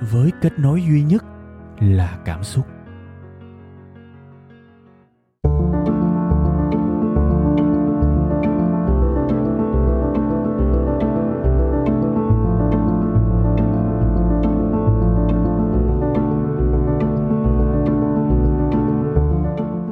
với kết nối duy nhất là cảm xúc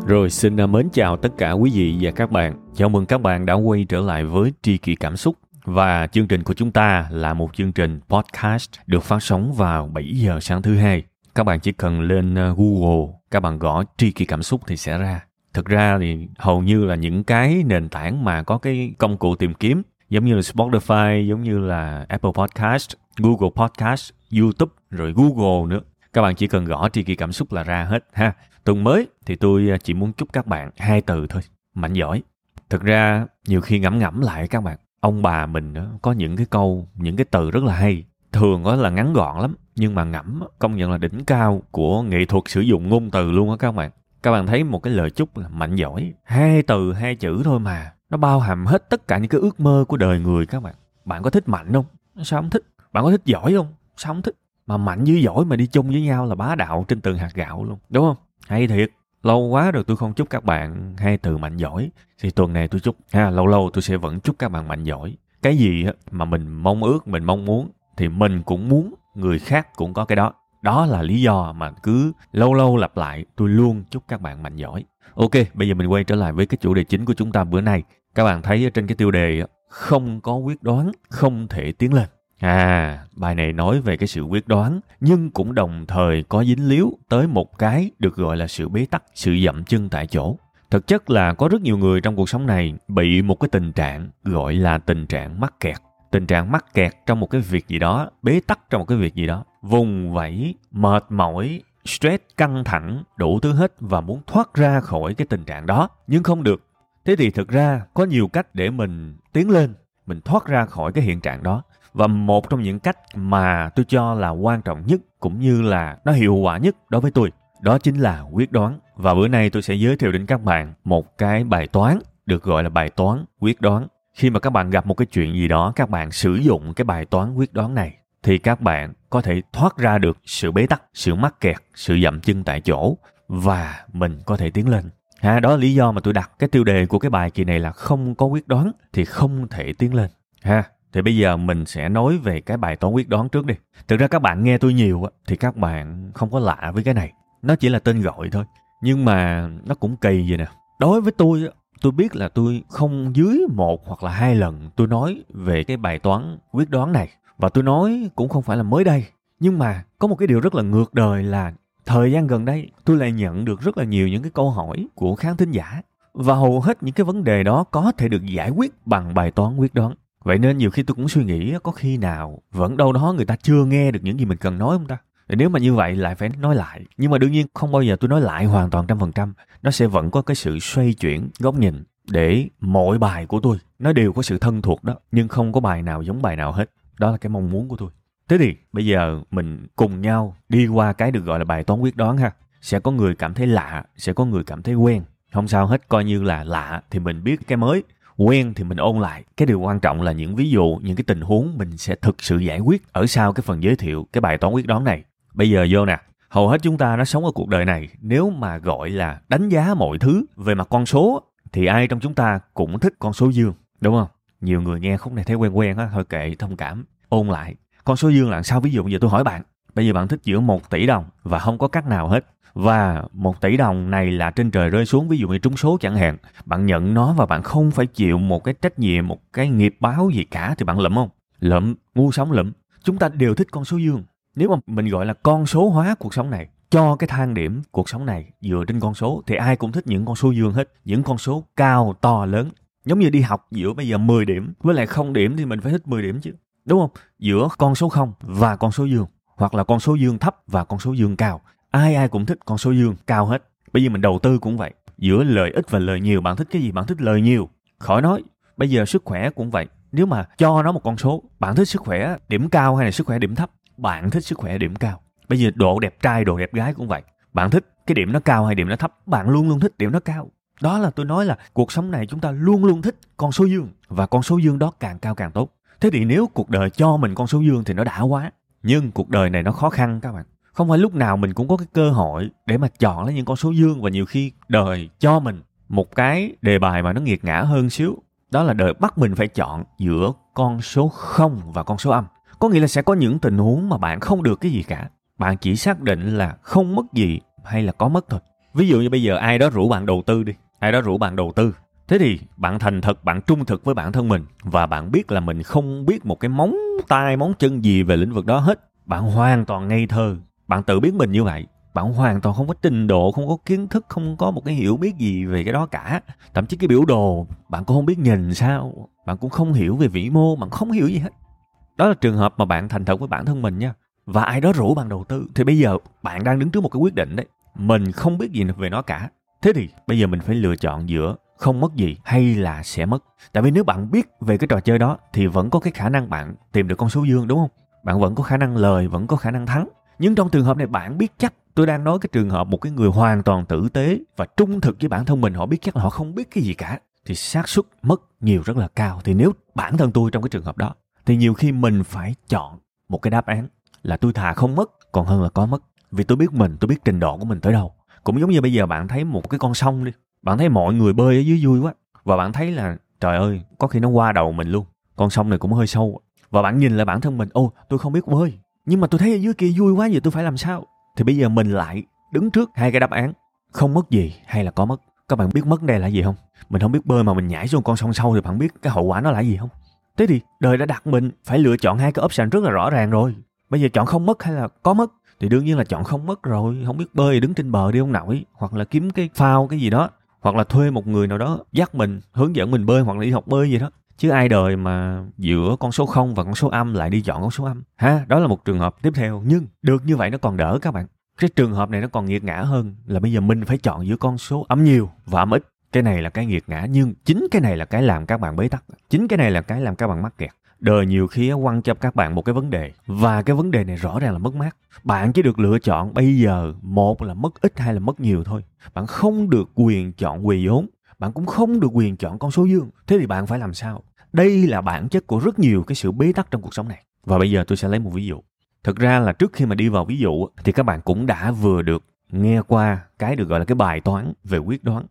Rồi xin mến chào tất cả quý vị và các bạn. Chào mừng các bạn đã quay trở lại với Tri Kỷ Cảm Xúc. Và chương trình của chúng ta là một chương trình podcast được phát sóng vào 7 giờ sáng thứ hai. Các bạn chỉ cần lên ờ, Google, các bạn gõ Tri Kỷ Cảm Xúc thì sẽ ra. Thực ra thì hầu như là những cái nền tảng mà có cái công cụ tìm kiếm giống như là Spotify, giống như là Apple Podcast, Google Podcast, YouTube, rồi Google nữa. Các bạn chỉ cần gõ tri kỳ cảm xúc là ra hết ha. Tuần mới thì tôi ờ, chỉ muốn chúc các bạn hai từ thôi, mạnh giỏi. Thực ra nhiều khi ngẫm ngẫm lại các bạn, ông bà mình có những cái câu, những cái từ rất là hay. Thường đó là ngắn gọn lắm, nhưng mà ngẫm công nhận là đỉnh cao của nghệ thuật sử dụng ngôn từ luôn á các bạn. Các bạn thấy một cái lời chúc là mạnh giỏi, hai từ, hai chữ thôi mà. Nó bao hàm hết tất cả những cái ước mơ của đời người các bạn. Bạn có thích mạnh không? Sao không thích? Bạn có thích giỏi không? Sao không thích? Mà mạnh với giỏi mà đi chung với nhau là bá đạo trên từng hạt gạo luôn. Đúng không? hay thiệt lâu quá rồi tôi không chúc các bạn hai từ mạnh giỏi. Thì tuần này tôi chúc, ha, lâu lâu tôi sẽ vẫn chúc các bạn mạnh giỏi. Cái gì mà mình mong ước, mình mong muốn, thì mình cũng muốn, người khác cũng có cái đó. Đó là lý do mà cứ lâu lâu lặp lại, tôi luôn chúc các bạn mạnh giỏi. Ok, bây giờ mình quay trở lại với cái chủ đề chính của chúng ta bữa nay. Các bạn thấy trên cái tiêu đề không có quyết đoán, không thể tiến lên. À, bài này nói về cái sự quyết đoán, nhưng cũng đồng thời có dính líu tới một cái được gọi là sự bế tắc, sự dậm chân tại chỗ. Thực chất là có rất nhiều người trong cuộc sống này bị một cái tình trạng gọi là tình trạng mắc kẹt. Tình trạng mắc kẹt trong một cái việc gì đó, bế tắc trong một cái việc gì đó, vùng vẫy, mệt mỏi, stress, căng thẳng, đủ thứ hết và muốn thoát ra khỏi cái tình trạng đó, nhưng không được. Thế thì thực ra có nhiều cách để mình tiến lên, mình thoát ra khỏi cái hiện trạng đó và một trong những cách mà tôi cho là quan trọng nhất cũng như là nó hiệu quả nhất đối với tôi, đó chính là quyết đoán. Và bữa nay tôi sẽ giới thiệu đến các bạn một cái bài toán, được gọi là bài toán quyết đoán. Khi mà các bạn gặp một cái chuyện gì đó, các bạn sử dụng cái bài toán quyết đoán này, thì các bạn có thể thoát ra được sự bế tắc, sự mắc kẹt, sự dậm chân tại chỗ, và mình có thể tiến lên. Ha, đó là lý do mà tôi đặt cái tiêu đề của cái bài kỳ này là không có quyết đoán thì không thể tiến lên. Ha thì bây giờ mình sẽ nói về cái bài toán quyết đoán trước đi. Thực ra các bạn nghe tôi nhiều thì các bạn không có lạ với cái này. Nó chỉ là tên gọi thôi. Nhưng mà nó cũng kỳ vậy nè. Đối với tôi, tôi biết là tôi không dưới một hoặc là hai lần tôi nói về cái bài toán quyết đoán này. Và tôi nói cũng không phải là mới đây. Nhưng mà có một cái điều rất là ngược đời là thời gian gần đây tôi lại nhận được rất là nhiều những cái câu hỏi của khán thính giả. Và hầu hết những cái vấn đề đó có thể được giải quyết bằng bài toán quyết đoán. Vậy nên nhiều khi tôi cũng suy nghĩ có khi nào vẫn đâu đó người ta chưa nghe được những gì mình cần nói không ta? Nếu mà như vậy lại phải nói lại. Nhưng mà đương nhiên không bao giờ tôi nói lại hoàn toàn trăm phần trăm. Nó sẽ vẫn có cái sự xoay chuyển góc nhìn để mỗi bài của tôi nó đều có sự thân thuộc đó. Nhưng không có bài nào giống bài nào hết. Đó là cái mong muốn của tôi. Thế thì bây giờ mình cùng nhau đi qua cái được gọi là bài toán quyết đoán ha. Sẽ có người cảm thấy lạ, sẽ có người cảm thấy quen. Không sao hết, coi như là lạ thì mình biết cái mới quen thì mình ôn lại. Cái điều quan trọng là những ví dụ, những cái tình huống mình sẽ thực sự giải quyết ở sau cái phần giới thiệu, cái bài toán quyết đoán này. Bây giờ vô nè, hầu hết chúng ta nó sống ở cuộc đời này, nếu mà gọi là đánh giá mọi thứ về mặt con số thì ai trong chúng ta cũng thích con số dương, đúng không? Nhiều người nghe khúc này thấy quen quen á thôi kệ thông cảm. Ôn lại, con số dương là sao? Ví dụ giờ tôi hỏi bạn, bây giờ bạn thích giữa một tỷ đồng và không có cách nào hết và một tỷ đồng này là trên trời rơi xuống, ví dụ như trúng số chẳng hạn. Bạn nhận nó và bạn không phải chịu một cái trách nhiệm, một cái nghiệp báo gì cả, thì bạn lụm không? Lụm, ngu sống lụm. Chúng ta đều thích con số dương. Nếu mà mình gọi là con số hóa cuộc sống này, cho cái thang điểm cuộc sống này dựa trên con số, thì ai cũng thích những con số dương hết. Những con số cao, to, lớn. Giống như đi học, giữa bây giờ 10 điểm, với lại không điểm thì mình phải thích 10 điểm chứ. Đúng không? Giữa con số không và con số dương. Hoặc là con số dương thấp và con số dương cao ai ai cũng thích con số dương, cao hết. Bây giờ mình đầu tư cũng vậy. Giữa lợi ích và lợi nhiều, bạn thích cái gì, bạn thích lợi nhiều. Khỏi nói, bây giờ sức khỏe cũng vậy. Nếu mà cho nó một con số, bạn thích sức khỏe điểm cao hay là sức khỏe điểm thấp? Bạn thích sức khỏe điểm cao. Bây giờ độ đẹp trai, độ đẹp gái cũng vậy. Bạn thích cái điểm nó cao hay điểm nó thấp? Bạn luôn luôn thích điểm nó cao. Đó là tôi nói là cuộc sống này chúng ta luôn luôn thích con số dương, và con số dương đó càng cao càng tốt. Thế thì nếu cuộc đời cho mình con số dương thì nó đã quá, nhưng cuộc đời này nó khó khăn các bạn không phải lúc nào mình cũng có cái cơ hội để mà chọn lấy những con số dương và nhiều khi đời cho mình một cái đề bài mà nó nghiệt ngã hơn xíu. Đó là đời bắt mình phải chọn giữa con số không và con số âm. Có nghĩa là sẽ có những tình huống mà bạn không được cái gì cả. Bạn chỉ xác định là không mất gì hay là có mất thôi. Ví dụ như bây giờ ai đó rủ bạn đầu tư đi. Ai đó rủ bạn đầu tư. Thế thì bạn thành thật, bạn trung thực với bản thân mình và bạn biết là mình không biết một cái móng tay, móng chân gì về lĩnh vực đó hết. Bạn hoàn toàn ngây thơ bạn tự biết mình như vậy, bạn hoàn toàn không có trình độ, không có kiến thức, không có một cái hiểu biết gì về cái đó cả. Thậm chí cái biểu đồ, bạn cũng không biết nhìn sao, bạn cũng không hiểu về vĩ mô, bạn không hiểu gì hết. Đó là trường hợp mà bạn thành thật với bản thân mình nha. Và ai đó rủ bạn đầu tư. Thì bây giờ bạn đang đứng trước một cái quyết định đấy. Mình không biết gì về nó cả. Thế thì bây giờ mình phải lựa chọn giữa không mất gì hay là sẽ mất. Tại vì nếu bạn biết về cái trò chơi đó, thì vẫn có cái khả năng bạn tìm được con số dương, đúng không? Bạn vẫn có khả năng lời, vẫn có khả năng thắng nhưng trong trường hợp này, bạn biết chắc tôi đang nói cái trường hợp một cái người hoàn toàn tử tế và trung thực với bản thân mình, họ biết chắc là họ không biết cái gì cả, thì xác suất mất nhiều rất là cao. Thì nếu bản thân tôi trong cái trường hợp đó, thì nhiều khi mình phải chọn một cái đáp án là tôi thà không mất, còn hơn là có mất. Vì tôi biết mình, tôi biết trình độ của mình tới đâu. Cũng giống như bây giờ bạn thấy một cái con sông đi, bạn thấy mọi người bơi ở dưới vui quá, và bạn thấy là, trời ơi, có khi nó qua đầu mình luôn. Con sông này cũng hơi sâu, và bạn nhìn lại bản thân mình, ô, tôi không biết bơi nhưng mà tôi thấy ở dưới kia vui quá, giờ tôi phải làm sao? Thì bây giờ mình lại đứng trước hai cái đáp án. Không mất gì hay là có mất? Các bạn biết mất đây là gì không? Mình không biết bơi mà mình nhảy xuống con sông sâu thì bạn biết cái hậu quả nó là gì không? Thế thì đời đã đặt mình phải lựa chọn hai cái option rất là rõ ràng rồi. Bây giờ chọn không mất hay là có mất? Thì đương nhiên là chọn không mất rồi. Không biết bơi, đứng trên bờ đi ông nổi, hoặc là kiếm cái phao cái gì đó, hoặc là thuê một người nào đó dắt mình, hướng dẫn mình bơi, hoặc là đi học bơi gì đó chứ ai đời mà giữa con số 0 và con số âm lại đi chọn con số âm? Ha, đó là một trường hợp tiếp theo. Nhưng được như vậy nó còn đỡ các bạn. Cái trường hợp này nó còn nghiệt ngã hơn là bây giờ mình phải chọn giữa con số âm nhiều và âm ít. Cái này là cái nghiệt ngã, nhưng chính cái này là cái làm các bạn bế tắc. Chính cái này là cái làm các bạn mắc kẹt. Đời nhiều khi quăng cho các bạn một cái vấn đề, và cái vấn đề này rõ ràng là mất mát. Bạn chỉ được lựa chọn bây giờ một là mất ít hay là mất nhiều thôi. Bạn không được quyền chọn quỳ vốn bạn cũng không được quyền chọn con số dương. Thế thì bạn phải làm sao? Đây là bản chất của rất nhiều cái sự bế tắc trong cuộc sống này. Và bây giờ tôi sẽ lấy một ví dụ. Thực ra là trước khi mà đi vào ví dụ thì các bạn cũng đã vừa được nghe qua cái được gọi là cái bài toán về quyết đoán.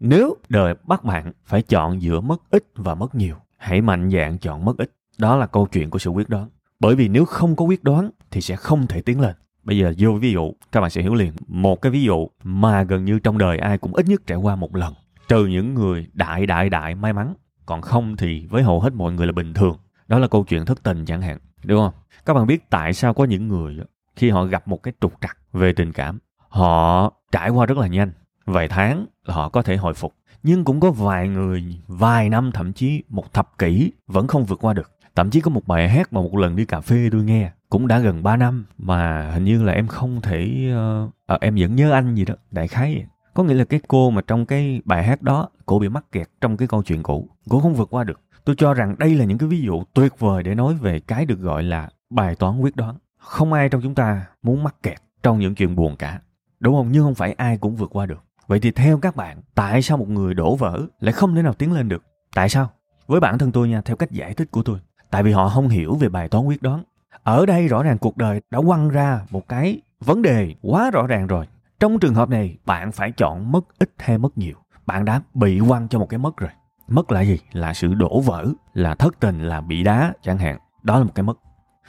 Nếu đời bắt bạn phải chọn giữa mất ít và mất nhiều, hãy mạnh dạn chọn mất ít. Đó là câu chuyện của sự quyết đoán. Bởi vì nếu không có quyết đoán thì sẽ không thể tiến lên. Bây giờ vô ví dụ, các bạn sẽ hiểu liền. Một cái ví dụ mà gần như trong đời ai cũng ít nhất trải qua một lần. Trừ những người đại đại đại may mắn còn không thì với hầu hết mọi người là bình thường. Đó là câu chuyện thất tình chẳng hạn đúng không? Các bạn biết tại sao có những người khi họ gặp một cái trục trặc về tình cảm họ trải qua rất là nhanh. Vài tháng là họ có thể hồi phục nhưng cũng có vài người vài năm thậm chí một thập kỷ vẫn không vượt qua được. Thậm chí có một bài hát mà một lần đi cà phê tôi nghe cũng đã gần 3 năm mà hình như là em không thể uh, à, em vẫn nhớ anh gì đó. Đại khái có nghĩa là cái cô mà trong cái bài hát đó cổ bị mắc kẹt trong cái câu chuyện cũ. Cổ không vượt qua được. Tôi cho rằng đây là những cái ví dụ tuyệt vời để nói về cái được gọi là bài toán quyết đoán. Không ai trong chúng ta muốn mắc kẹt trong những chuyện buồn cả. Đúng không? Nhưng không phải ai cũng vượt qua được. Vậy thì theo các bạn, tại sao một người đổ vỡ lại không thể nào tiến lên được? Tại sao? Với bản thân tôi nha, theo cách giải thích của tôi, tại vì họ không hiểu về bài toán quyết đoán. Ở đây rõ ràng cuộc đời đã quăng ra một cái vấn đề quá rõ ràng rồi. Trong trường hợp này, bạn phải chọn mất ít hay mất nhiều? Bạn đã bị quăng cho một cái mất rồi. Mất là gì? Là sự đổ vỡ, là thất tình, là bị đá, chẳng hạn. Đó là một cái mất.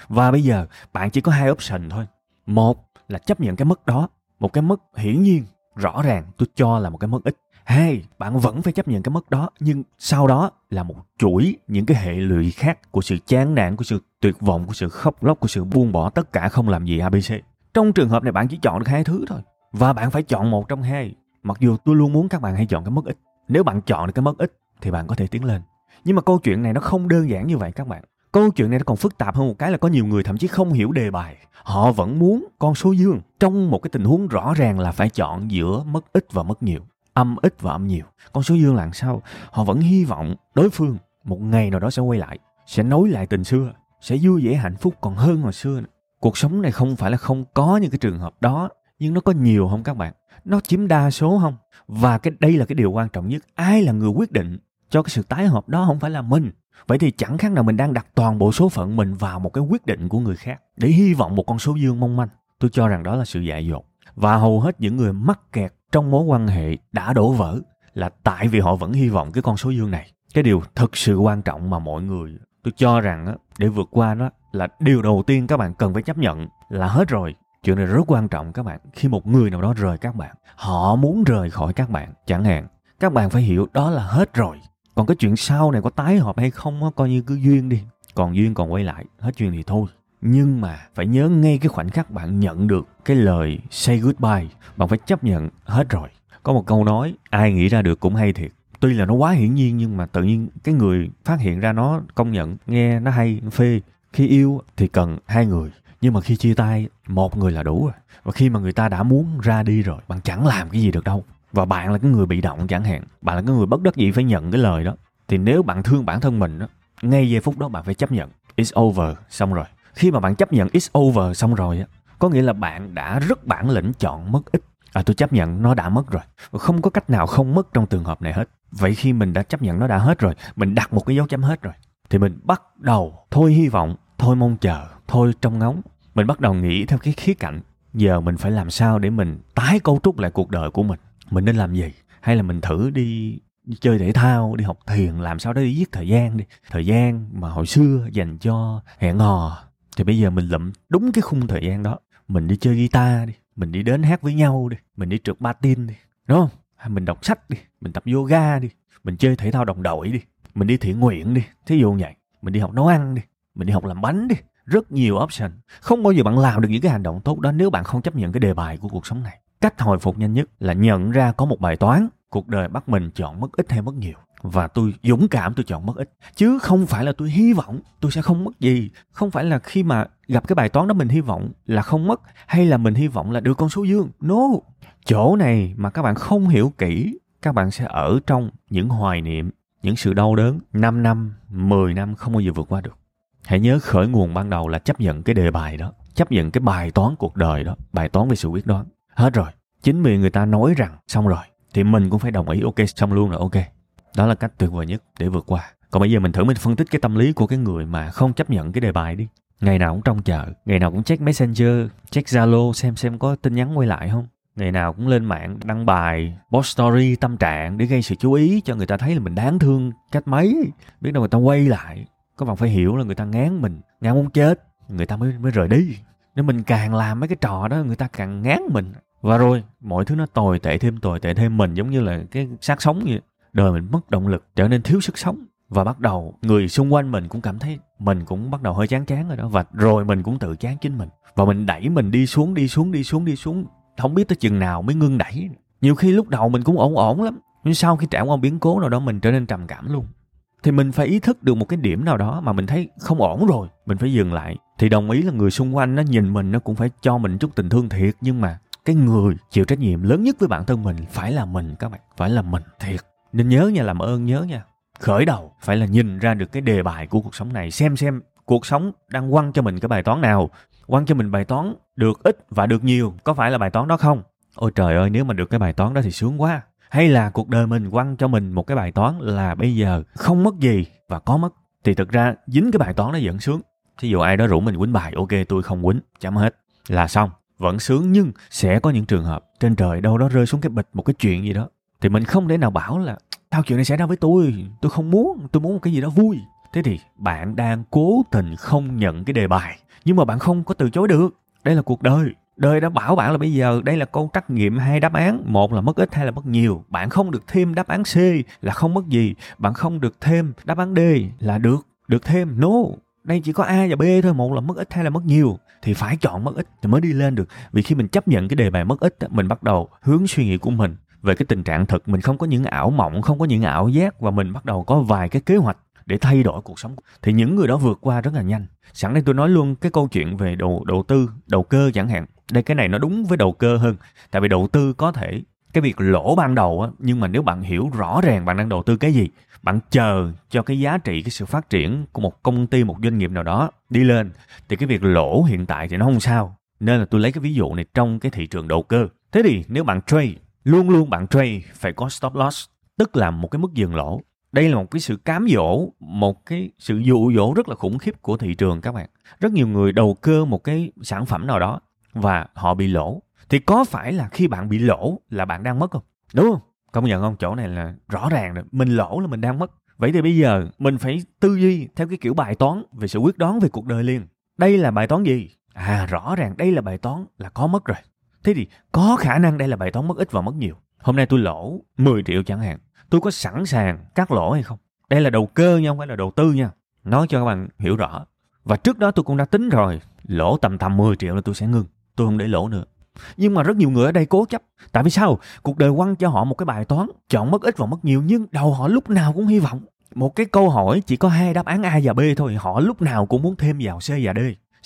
Và bây giờ, bạn chỉ có hai option thôi. Một là chấp nhận cái mất đó. Một cái mất hiển nhiên, rõ ràng, tôi cho là một cái mất ít. Hai, bạn vẫn phải chấp nhận cái mất đó, nhưng sau đó là một chuỗi những cái hệ lụy khác của sự chán nản, của sự tuyệt vọng, của sự khóc lóc, của sự buông bỏ tất cả không làm gì abc trong trường hợp này, bạn chỉ chọn được hai thứ thôi. Và bạn phải chọn một trong hai mặc dù tôi luôn muốn các bạn hãy chọn cái mất ít. Nếu bạn chọn được cái mất ít, thì bạn có thể tiến lên. Nhưng mà câu chuyện này nó không đơn giản như vậy các bạn. Câu chuyện này nó còn phức tạp hơn một cái là có nhiều người thậm chí không hiểu đề bài. Họ vẫn muốn con số dương trong một cái tình huống rõ ràng là phải chọn giữa mất ít và mất nhiều, âm ít và âm nhiều. Con số dương là sao? Họ vẫn hy vọng đối phương một ngày nào đó sẽ quay lại, sẽ nối lại tình xưa, sẽ vui vẻ, hạnh phúc còn hơn hồi xưa nữa. cuộc sống này không phải là không có những cái trường hợp đó, nhưng nó có nhiều không các bạn? Nó chiếm đa số không? Và cái đây là cái điều quan trọng nhất. Ai là người quyết định cho cái sự tái hợp đó không phải là mình? Vậy thì chẳng khác nào mình đang đặt toàn bộ số phận mình vào một cái quyết định của người khác để hy vọng một con số dương mong manh. Tôi cho rằng đó là sự dại dột. Và hầu hết những người mắc kẹt trong mối quan hệ đã đổ vỡ là tại vì họ vẫn hy vọng cái con số dương này. Cái điều thật sự quan trọng mà mọi người, tôi cho rằng để vượt qua nó là điều đầu tiên các bạn cần phải chấp nhận là hết rồi chuyện này rất quan trọng các bạn. Khi một người nào đó rời các bạn, họ muốn rời khỏi các bạn, chẳng hạn, các bạn phải hiểu đó là hết rồi. Còn cái chuyện sau này có tái hợp hay không á, coi như cứ duyên đi. Còn duyên còn quay lại, hết chuyện thì thôi. Nhưng mà phải nhớ ngay cái khoảnh khắc bạn nhận được cái lời say goodbye, bạn phải chấp nhận hết rồi. Có một câu nói, ai nghĩ ra được cũng hay thiệt. Tuy là nó quá hiển nhiên nhưng mà tự nhiên cái người phát hiện ra nó công nhận, nghe nó hay phê. Khi yêu thì cần hai người nhưng mà khi chia tay, một người là đủ rồi. Và khi mà người ta đã muốn ra đi rồi, bạn chẳng làm cái gì được đâu. Và bạn là cái người bị động chẳng hạn. Bạn là cái người bất đắc dĩ phải nhận cái lời đó. Thì nếu bạn thương bản thân mình đó, ngay giây phút đó bạn phải chấp nhận, it's over, xong rồi. Khi mà bạn chấp nhận it's over, xong rồi á, có nghĩa là bạn đã rất bản lĩnh chọn mất ít. À tôi chấp nhận nó đã mất rồi. Không có cách nào không mất trong trường hợp này hết. Vậy khi mình đã chấp nhận nó đã hết rồi, mình đặt một cái dấu chấm hết rồi, thì mình bắt đầu thôi hy vọng, thôi mong chờ thôi trong ngóng mình bắt đầu nghĩ theo cái khía cạnh giờ mình phải làm sao để mình tái cấu trúc lại cuộc đời của mình? Mình nên làm gì? Hay là mình thử đi, đi chơi thể thao đi học thiền làm sao đó đi giết thời gian đi? Thời gian mà hồi xưa dành cho hẹn hò thì bây giờ mình lụm đúng cái khung thời gian đó. Mình đi chơi guitar đi mình đi đến hát với nhau đi mình đi trượt patin đi đúng không? Hay mình đọc sách đi mình tập yoga đi mình chơi thể thao đồng đội đi mình đi thiện nguyện đi thí dụ vậy. Mình đi học nấu ăn đi mình đi học làm bánh đi rất nhiều option. Không bao giờ bạn làm được những cái hành động tốt đó nếu bạn không chấp nhận cái đề bài của cuộc sống này. Cách hồi phục nhanh nhất là nhận ra có một bài toán, cuộc đời bắt mình chọn mất ít hay mất nhiều. Và tôi dũng cảm tôi chọn mất ít. Chứ không phải là tôi hy vọng tôi sẽ không mất gì. Không phải là khi mà gặp cái bài toán đó mình hy vọng là không mất, hay là mình hy vọng là được con số dương. No! Chỗ này mà các bạn không hiểu kỹ, các bạn sẽ ở trong những hoài niệm, những sự đau đớn 5 năm 10 năm không bao giờ vượt qua được hãy nhớ khởi nguồn ban đầu là chấp nhận cái đề bài đó, chấp nhận cái bài toán cuộc đời đó, bài toán về sự quyết đoán. Hết rồi. Chính vì người ta nói rằng xong rồi, thì mình cũng phải đồng ý, ok, xong luôn rồi, ok. Đó là cách tuyệt vời nhất để vượt qua. Còn bây giờ mình thử mình phân tích cái tâm lý của cái người mà không chấp nhận cái đề bài đi. Ngày nào cũng trong chợ ngày nào cũng check messenger, check zalo xem xem có tin nhắn quay lại không. Ngày nào cũng lên mạng đăng bài, post story, tâm trạng để gây sự chú ý cho người ta thấy là mình đáng thương cách mấy. Biết đâu người ta quay lại các bạn phải hiểu là người ta ngán mình, ngán muốn chết, người ta mới mới rời đi. Nếu mình càng làm mấy cái trò đó, người ta càng ngán mình. Và rồi, mọi thứ nó tồi tệ thêm, tồi tệ thêm mình, giống như là cái xác sống vậy. Đời mình mất động lực, trở nên thiếu sức sống. Và bắt đầu, người xung quanh mình cũng cảm thấy mình cũng bắt đầu hơi chán chán rồi đó. Và rồi mình cũng tự chán chính mình. Và mình đẩy mình đi xuống đi xuống đi xuống đi xuống. Không biết tới chừng nào mới ngưng đẩy. Nhiều khi lúc đầu mình cũng ổn ổn lắm, nhưng sau khi trải qua biến cố nào đó mình trở nên trầm cảm luôn thì mình phải ý thức được một cái điểm nào đó mà mình thấy không ổn rồi, mình phải dừng lại. Thì đồng ý là người xung quanh nó nhìn mình, nó cũng phải cho mình chút tình thương thiệt. Nhưng mà cái người chịu trách nhiệm lớn nhất với bản thân mình phải là mình các bạn, phải là mình thiệt. Nên nhớ nha, làm ơn nhớ nha. Khởi đầu phải là nhìn ra được cái đề bài của cuộc sống này, xem xem cuộc sống đang quăng cho mình cái bài toán nào, quăng cho mình bài toán được ít và được nhiều. Có phải là bài toán đó không? Ôi trời ơi, nếu mà được cái bài toán đó thì sướng quá hay là cuộc đời mình quăng cho mình một cái bài toán là bây giờ không mất gì và có mất. Thì thực ra dính cái bài toán nó vẫn sướng. Thí dụ ai đó rủ mình quýnh bài, ok, tôi không quýnh, chấm hết. Là xong, vẫn sướng nhưng sẽ có những trường hợp trên trời đâu đó rơi xuống cái bịch một cái chuyện gì đó. Thì mình không thể nào bảo là sao chuyện này xảy ra với tôi tôi không muốn, tôi muốn một cái gì đó vui. Thế thì bạn đang cố tình không nhận cái đề bài, nhưng mà bạn không có từ chối được. Đây là cuộc đời đời đã bảo bạn là bây giờ đây là câu trắc nghiệm hai đáp án. Một là mất ít hay là mất nhiều. Bạn không được thêm đáp án c là không mất gì. Bạn không được thêm đáp án d là được được thêm. No, đây chỉ có a và b thôi. Một là mất ít hay là mất nhiều. Thì phải chọn mất ít thì mới đi lên được. Vì khi mình chấp nhận cái đề bài mất ít mình bắt đầu hướng suy nghĩ của mình về cái tình trạng thực mình không có những ảo mộng, không có những ảo giác và mình bắt đầu có vài cái kế hoạch để thay đổi cuộc sống. Thì những người đó vượt qua rất là nhanh. Sẵn đây tôi nói luôn cái câu chuyện về đầu đầu tư, đầu cơ chẳng hạn. Đây, cái này nó đúng với đầu cơ hơn. Tại vì đầu tư có thể, cái việc lỗ ban đầu á, nhưng mà nếu bạn hiểu rõ ràng bạn đang đầu tư cái gì, bạn chờ cho cái giá trị, cái sự phát triển của một công ty, một doanh nghiệp nào đó đi lên, thì cái việc lỗ hiện tại thì nó không sao. Nên là tôi lấy cái ví dụ này trong cái thị trường đầu cơ. Thế thì nếu bạn trade, luôn luôn bạn trade phải có stop loss, tức là một cái mức dừng lỗ đây là một cái sự cám dỗ, một cái sự dụ dỗ rất là khủng khiếp của thị trường các bạn. Rất nhiều người đầu cơ một cái sản phẩm nào đó và họ bị lỗ. Thì có phải là khi bạn bị lỗ là bạn đang mất không? Đúng không? Công nhận không? Chỗ này là rõ ràng rồi. Mình lỗ là mình đang mất. Vậy thì bây giờ mình phải tư duy theo cái kiểu bài toán về sự quyết đoán về cuộc đời liền. Đây là bài toán gì? À rõ ràng đây là bài toán là có mất rồi. Thế thì có khả năng đây là bài toán mất ít và mất nhiều. Hôm nay tôi lỗ 10 triệu chẳng hạn tôi có sẵn sàng cắt lỗ hay không? Đây là đầu cơ nha, không phải là đầu tư nha. Nói cho các bạn hiểu rõ. Và trước đó tôi cũng đã tính rồi, lỗ tầm tầm 10 triệu là tôi sẽ ngưng. Tôi không để lỗ nữa. Nhưng mà rất nhiều người ở đây cố chấp. Tại vì sao? Cuộc đời quăng cho họ một cái bài toán, chọn mất ít và mất nhiều, nhưng đầu họ lúc nào cũng hy vọng. Một cái câu hỏi, chỉ có hai đáp án a và b thôi, họ lúc nào cũng muốn thêm vào c và d.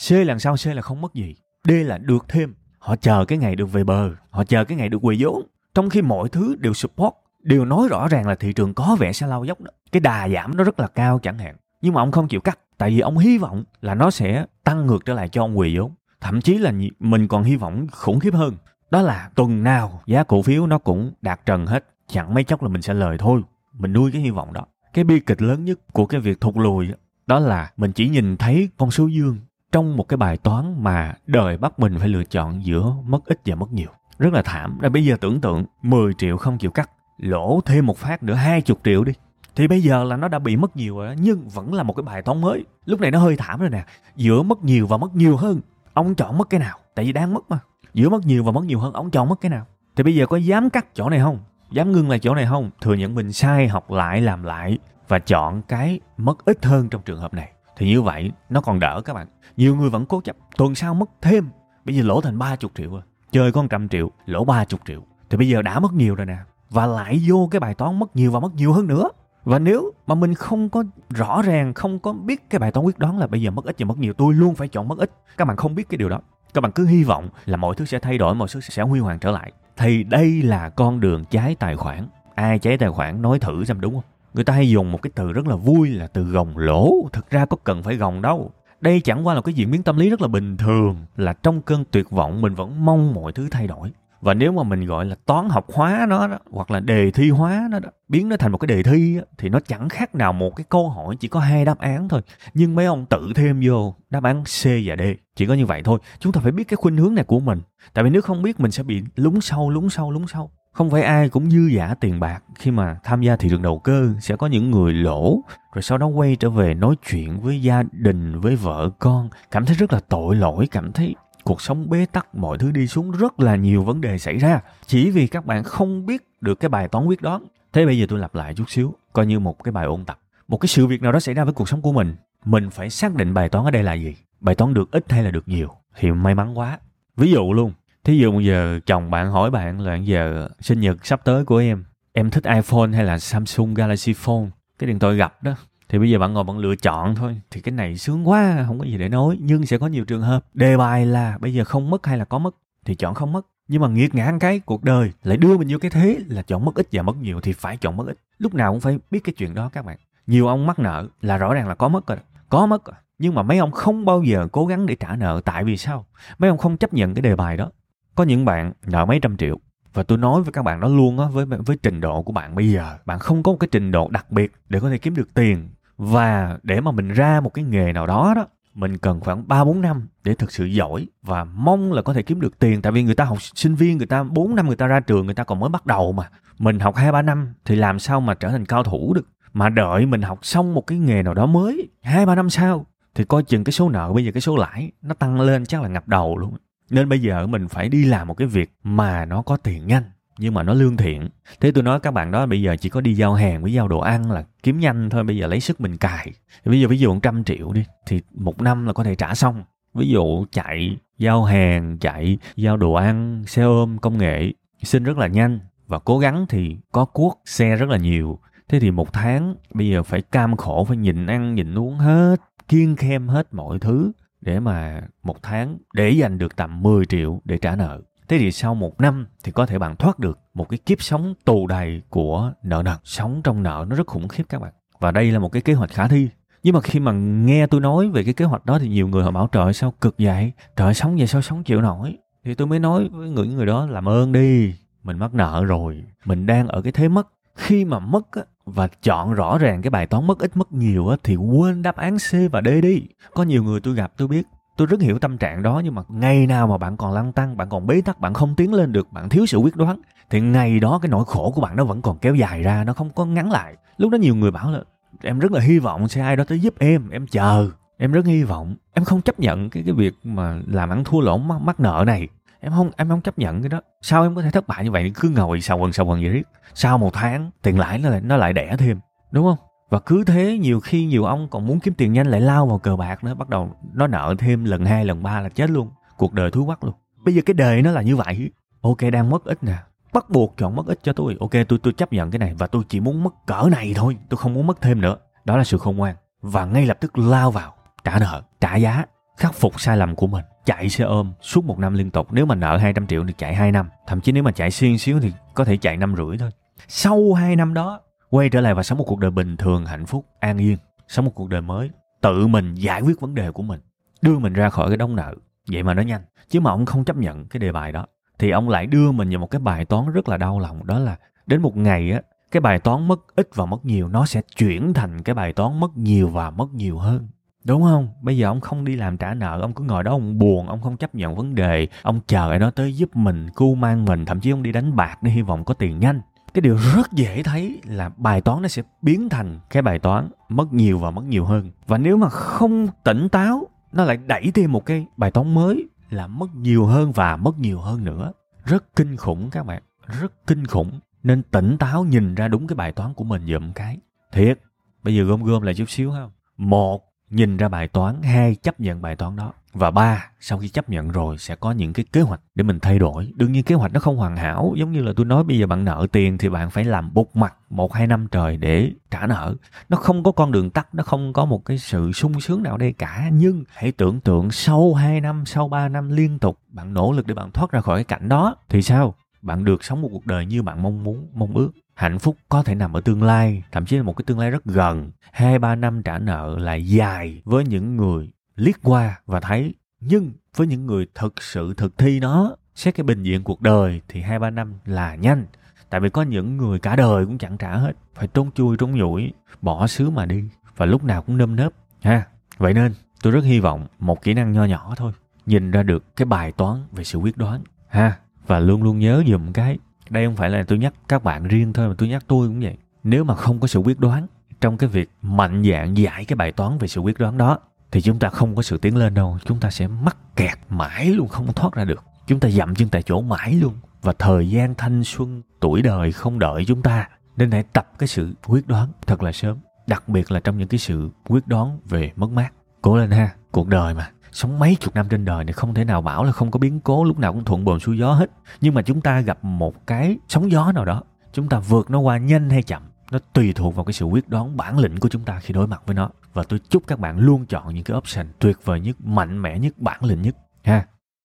C là sao? C là không mất gì. D là được thêm. Họ chờ cái ngày được về bờ, họ chờ cái ngày được quỳ vốn trong khi mọi thứ đều support đều nói rõ ràng là thị trường có vẻ sẽ lao dốc đó. Cái đà giảm nó rất là cao chẳng hạn. Nhưng mà ông không chịu cắt, tại vì ông hy vọng là nó sẽ tăng ngược trở lại cho ông quỳ vốn thậm chí là mình còn hy vọng khủng khiếp hơn. Đó là tuần nào giá cổ phiếu nó cũng đạt trần hết. Chẳng mấy chốc là mình sẽ lời thôi. Mình nuôi cái hy vọng đó. Cái bi kịch lớn nhất của cái việc thụt lùi đó là mình chỉ nhìn thấy con số dương trong một cái bài toán mà đời bắt mình phải lựa chọn giữa mất ít và mất nhiều. Rất là thảm. Rồi bây giờ tưởng tượng 10 triệu không chịu cắt lỗ thêm một phát nữa 20 triệu đi. Thì bây giờ là nó đã bị mất nhiều rồi nhưng vẫn là một cái bài toán mới. Lúc này nó hơi thảm rồi nè, giữa mất nhiều và mất nhiều hơn, ông chọn mất cái nào? Tại vì đang mất mà. Giữa mất nhiều và mất nhiều hơn, ông chọn mất cái nào? Thì bây giờ có dám cắt chỗ này không? Dám ngưng lại chỗ này không? Thừa nhận mình sai, học lại, làm lại và chọn cái mất ít hơn trong trường hợp này. Thì như vậy, nó còn đỡ các bạn. Nhiều người vẫn cố chấp, tuần sau mất thêm. Bây giờ lỗ thành 30 triệu rồi, chơi có 100 triệu, lỗ 30 triệu. Thì bây giờ đã mất nhiều rồi nè và lại vô cái bài toán mất nhiều và mất nhiều hơn nữa. Và nếu mà mình không có rõ ràng, không có biết cái bài toán quyết đoán là bây giờ mất ít và mất nhiều, tôi luôn phải chọn mất ít. Các bạn không biết cái điều đó. Các bạn cứ hy vọng là mọi thứ sẽ thay đổi, mọi thứ sẽ huy hoàng trở lại. Thì đây là con đường cháy tài khoản. Ai cháy tài khoản nói thử xem đúng không? Người ta hay dùng một cái từ rất là vui là từ gồng lỗ. Thực ra có cần phải gồng đâu. Đây chẳng qua là cái diễn biến tâm lý rất là bình thường, là trong cơn tuyệt vọng mình vẫn mong mọi thứ thay đổi và nếu mà mình gọi là toán học hóa nó đó, hoặc là đề thi hóa nó đó, biến nó thành một cái đề thi đó, thì nó chẳng khác nào một cái câu hỏi chỉ có hai đáp án thôi. Nhưng mấy ông tự thêm vô đáp án C và D chỉ có như vậy thôi. Chúng ta phải biết cái khuynh hướng này của mình. Tại vì nếu không biết mình sẽ bị lúng sâu lúng sâu lúng sâu. Không phải ai cũng dư giả tiền bạc khi mà tham gia thị trường đầu cơ. Sẽ có những người lỗ rồi sau đó quay trở về nói chuyện với gia đình với vợ con. Cảm thấy rất là tội lỗi cảm thấy cuộc sống bế tắc, mọi thứ đi xuống rất là nhiều vấn đề xảy ra. Chỉ vì các bạn không biết được cái bài toán quyết đoán. Thế bây giờ tôi lặp lại chút xíu, coi như một cái bài ôn tập. Một cái sự việc nào đó xảy ra với cuộc sống của mình mình phải xác định bài toán ở đây là gì. Bài toán được ít hay là được nhiều thì may mắn quá. Ví dụ luôn, thí dụ giờ chồng bạn hỏi bạn là giờ sinh nhật sắp tới của em em thích iphone hay là samsung galaxy phone cái điện thoại gặp đó thì bây giờ bạn ngồi bạn lựa chọn thôi. Thì cái này sướng quá, không có gì để nói. Nhưng sẽ có nhiều trường hợp đề bài là bây giờ không mất hay là có mất thì chọn không mất. Nhưng mà nghiệt ngã cái cuộc đời lại đưa mình vô cái thế là chọn mất ít và mất nhiều thì phải chọn mất ít. Lúc nào cũng phải biết cái chuyện đó các bạn. Nhiều ông mắc nợ là rõ ràng là có mất rồi có mất rồi. Nhưng mà mấy ông không bao giờ cố gắng để trả nợ. Tại vì sao? Mấy ông không chấp nhận cái đề bài đó. Có những bạn nợ mấy trăm triệu. Và tôi nói với các bạn đó luôn á, với với trình độ của bạn. Bây giờ bạn không có một cái trình độ đặc biệt để có thể kiếm được tiền và để mà mình ra một cái nghề nào đó đó, mình cần khoảng 3 4 năm để thực sự giỏi và mong là có thể kiếm được tiền tại vì người ta học sinh viên, người ta 4 năm người ta ra trường, người ta còn mới bắt đầu mà. Mình học 2 3 năm thì làm sao mà trở thành cao thủ được. Mà đợi mình học xong một cái nghề nào đó mới 2 3 năm sau, thì coi chừng cái số nợ bây giờ, cái số lãi nó tăng lên chắc là ngập đầu luôn. Nên bây giờ mình phải đi làm một cái việc mà nó có tiền nhanh nhưng mà nó lương thiện. Thế tôi nói các bạn đó, bây giờ chỉ có đi giao hàng với giao đồ ăn là kiếm nhanh thôi, bây giờ lấy sức mình cài. Bây giờ ví dụ 100 triệu đi, thì một năm là có thể trả xong. Ví dụ chạy giao hàng, chạy giao đồ ăn, xe ôm, công nghệ, xin rất là nhanh. Và cố gắng thì có cuốc xe rất là nhiều. Thế thì một tháng, bây giờ phải cam khổ, phải nhịn ăn, nhịn uống hết, kiêng khem hết mọi thứ để mà một tháng để dành được tầm 10 triệu để trả nợ thế thì sau một năm thì có thể bạn thoát được một cái kiếp sống tù đầy của nợ nần. Sống trong nợ nó rất khủng khiếp các bạn. Và đây là một cái kế hoạch khả thi. Nhưng mà khi mà nghe tôi nói về cái kế hoạch đó thì nhiều người họ bảo trời sao cực vậy? Trời sống vậy sao sống chịu nổi? Thì tôi mới nói với người người đó làm ơn đi. Mình mắc nợ rồi. Mình đang ở cái thế mất. Khi mà mất á, và chọn rõ ràng cái bài toán mất ít mất nhiều á, thì quên đáp án C và D đi. Có nhiều người tôi gặp tôi biết tôi rất hiểu tâm trạng đó nhưng mà ngày nào mà bạn còn lăn tăng bạn còn bế tắc bạn không tiến lên được bạn thiếu sự quyết đoán thì ngày đó cái nỗi khổ của bạn nó vẫn còn kéo dài ra nó không có ngắn lại. Lúc đó nhiều người bảo là em rất là hy vọng sẽ ai đó tới giúp em em chờ em rất hy vọng. Em không chấp nhận cái cái việc mà làm ăn thua lỗ mắc, mắc nợ này. Em không em không chấp nhận cái đó. Sao em có thể thất bại như vậy? Cứ ngồi sầu quần sầu quần vậy riết. Sau một tháng tiền lãi nó lại nó lại đẻ thêm đúng không? Và cứ thế, nhiều khi nhiều ông còn muốn kiếm tiền nhanh lại lao vào cờ bạc nữa, bắt đầu nó nợ thêm lần hai, lần ba là chết luôn. Cuộc đời thú quắc luôn. Bây giờ cái đời nó là như vậy. Ok, đang mất ít nè. Bắt buộc chọn mất ít cho tôi. Ok, tôi tôi chấp nhận cái này và tôi chỉ muốn mất cỡ này thôi. Tôi không muốn mất thêm nữa. Đó là sự khôn ngoan. Và ngay lập tức lao vào, trả nợ, trả giá, khắc phục sai lầm của mình. Chạy xe ôm suốt một năm liên tục. Nếu mà nợ 200 triệu thì chạy 2 năm. Thậm chí nếu mà chạy xuyên xíu thì có thể chạy năm rưỡi thôi. Sau 2 năm đó quay trở lại và sống một cuộc đời bình thường, hạnh phúc, an yên. Sống một cuộc đời mới, tự mình giải quyết vấn đề của mình. Đưa mình ra khỏi cái đống nợ. Vậy mà nó nhanh, chứ mà ông không chấp nhận cái đề bài đó. Thì ông lại đưa mình vào một cái bài toán rất là đau lòng, đó là đến một ngày á, cái bài toán mất ít và mất nhiều, nó sẽ chuyển thành cái bài toán mất nhiều và mất nhiều hơn. Đúng không? Bây giờ ông không đi làm trả nợ, ông cứ ngồi đó ông buồn, ông không chấp nhận vấn đề, ông chờ ai đó tới giúp mình cưu mang mình, thậm chí ông đi đánh bạc để hy vọng có tiền nhanh cái điều rất dễ thấy là bài toán nó sẽ biến thành cái bài toán mất nhiều và mất nhiều hơn. Và nếu mà không tỉnh táo, nó lại đẩy thêm một cái bài toán mới là mất nhiều hơn và mất nhiều hơn nữa. Rất kinh khủng các bạn, rất kinh khủng. Nên tỉnh táo nhìn ra đúng cái bài toán của mình dùm cái. Thiệt, bây giờ gom gom lại chút xíu không một, nhìn ra bài toán, hai, chấp nhận bài toán đó và ba, sau khi chấp nhận rồi sẽ có những cái kế hoạch để mình thay đổi. Đương nhiên kế hoạch nó không hoàn hảo. Giống như là tôi nói bây giờ bạn nợ tiền thì bạn phải làm bục mặt một, hai năm trời để trả nợ. Nó không có con đường tắt, nó không có một cái sự sung sướng nào đây cả. Nhưng hãy tưởng tượng sau hai năm, sau ba năm liên tục, bạn nỗ lực để bạn thoát ra khỏi cái cảnh đó, thì sao? Bạn được sống một cuộc đời như bạn mong muốn, mong ước. Hạnh phúc có thể nằm ở tương lai, thậm chí là một cái tương lai rất gần. Hai, ba năm trả nợ là dài với những người liếc qua và thấy, nhưng với những người thực sự thực thi nó, xét cái bình diện cuộc đời thì hai ba năm là nhanh. Tại vì có những người cả đời cũng chẳng trả hết, phải trốn chui, trốn nhủi, bỏ xứ mà đi, và lúc nào cũng nâm nớp, ha. Vậy nên, tôi rất hy vọng một kỹ năng nho nhỏ thôi, nhìn ra được cái bài toán về sự quyết đoán, ha. Và luôn luôn nhớ dùm cái, đây không phải là tôi nhắc các bạn riêng thôi, mà tôi nhắc tôi cũng vậy. Nếu mà không có sự quyết đoán, trong cái việc mạnh dạn giải cái bài toán về sự quyết đoán đó thì chúng ta không có sự tiến lên đâu. Chúng ta sẽ mắc kẹt mãi luôn, không thoát ra được. Chúng ta dậm chân tại chỗ mãi luôn. Và thời gian thanh xuân, tuổi đời không đợi chúng ta, nên hãy tập cái sự quyết đoán thật là sớm. Đặc biệt là trong những cái sự quyết đoán về mất mát. Cố lên ha, cuộc đời mà. Sống mấy chục năm trên đời này không thể nào bảo là không có biến cố, lúc nào cũng thuận buồm xuôi gió hết. Nhưng mà chúng ta gặp một cái sóng gió nào đó. Chúng ta vượt nó qua nhanh hay chậm nó tùy thuộc vào cái sự quyết đoán bản lĩnh của chúng ta khi đối mặt với nó. Và tôi chúc các bạn luôn chọn những cái option tuyệt vời nhất, mạnh mẽ nhất, bản lĩnh nhất, ha.